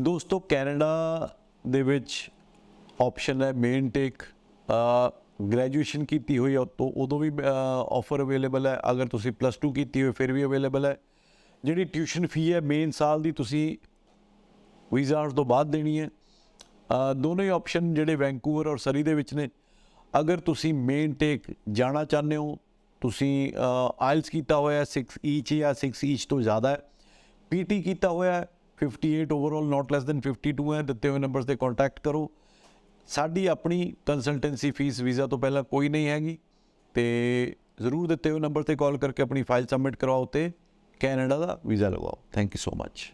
ਦੋਸਤੋ ਕੈਨੇਡਾ ਦੇ ਵਿੱਚ ਆਪਸ਼ਨ ਹੈ ਮੇਨ ਟੇਕ ਗ੍ਰੈਜੂਏਸ਼ਨ ਕੀਤੀ ਹੋਈ ਹੈ ਤੋਂ ਉਦੋਂ ਵੀ ਆਫਰ ਅਵੇਲੇਬਲ ਹੈ। ਅਗਰ ਤੁਸੀਂ ਪਲੱਸ 2 ਕੀਤੀ ਹੋਈ ਫਿਰ ਵੀ ਅਵੇਲੇਬਲ ਹੈ। ਜਿਹੜੀ ਟਿਊਸ਼ਨ ਫੀ ਹੈ ਮੇਨ ਸਾਲ ਦੀ ਤੁਸੀਂ ਵੀਜ਼ਾ ਤੋਂ ਬਾਅਦ ਦੇਣੀ ਹੈ। ਅ, ਦੋਨੋਂ ਹੀ ਆਪਸ਼ਨ ਜਿਹੜੇ ਵੈਂਕੂਵਰ ਔਰ ਸਰੀ ਦੇ ਵਿੱਚ ਨੇ। ਅਗਰ ਤੁਸੀਂ ਮੇਨ ਟੇਕ ਜਾਣਾ ਚਾਹੁੰਦੇ ਹੋ ਤੁਸੀਂ ਆਇਲਸ ਕੀਤਾ ਹੋਇਆ 6 ਈਚ ਜਾਂ 6 ਈਚ ਤੋਂ ਜ਼ਿਆਦਾ ਹੈ। ਪੀਟੀ ਕੀਤਾ ਹੋਇਆ ਹੈ 58 ਓਵਰਆਲ ਨਾਟ ਲੈਸ ਦੈਨ 52 ਹੈ ਦਿੱਤੇ ਹੋਏ ਨੰਬਰਸ ਤੇ ਕੰਟੈਕਟ ਕਰੋ। ਸਾਡੀ ਆਪਣੀ ਕੰਸਲਟੈਂਸੀ ਫੀਸ ਵੀਜ਼ਾ ਤੋਂ ਪਹਿਲਾਂ ਕੋਈ ਨਹੀਂ ਹੈਗੀ, ਤੇ ਜ਼ਰੂਰ ਦਿੱਤੇ ਹੋਏ ਨੰਬਰ ਤੇ ਕਾਲ ਕਰਕੇ ਆਪਣੀ ਫਾਈਲ ਸਬਮਿਟ ਕਰਵਾਓ ਤੇ ਕੈਨੇਡਾ ਦਾ visa ਲਗਵਾਓ। Thank you so much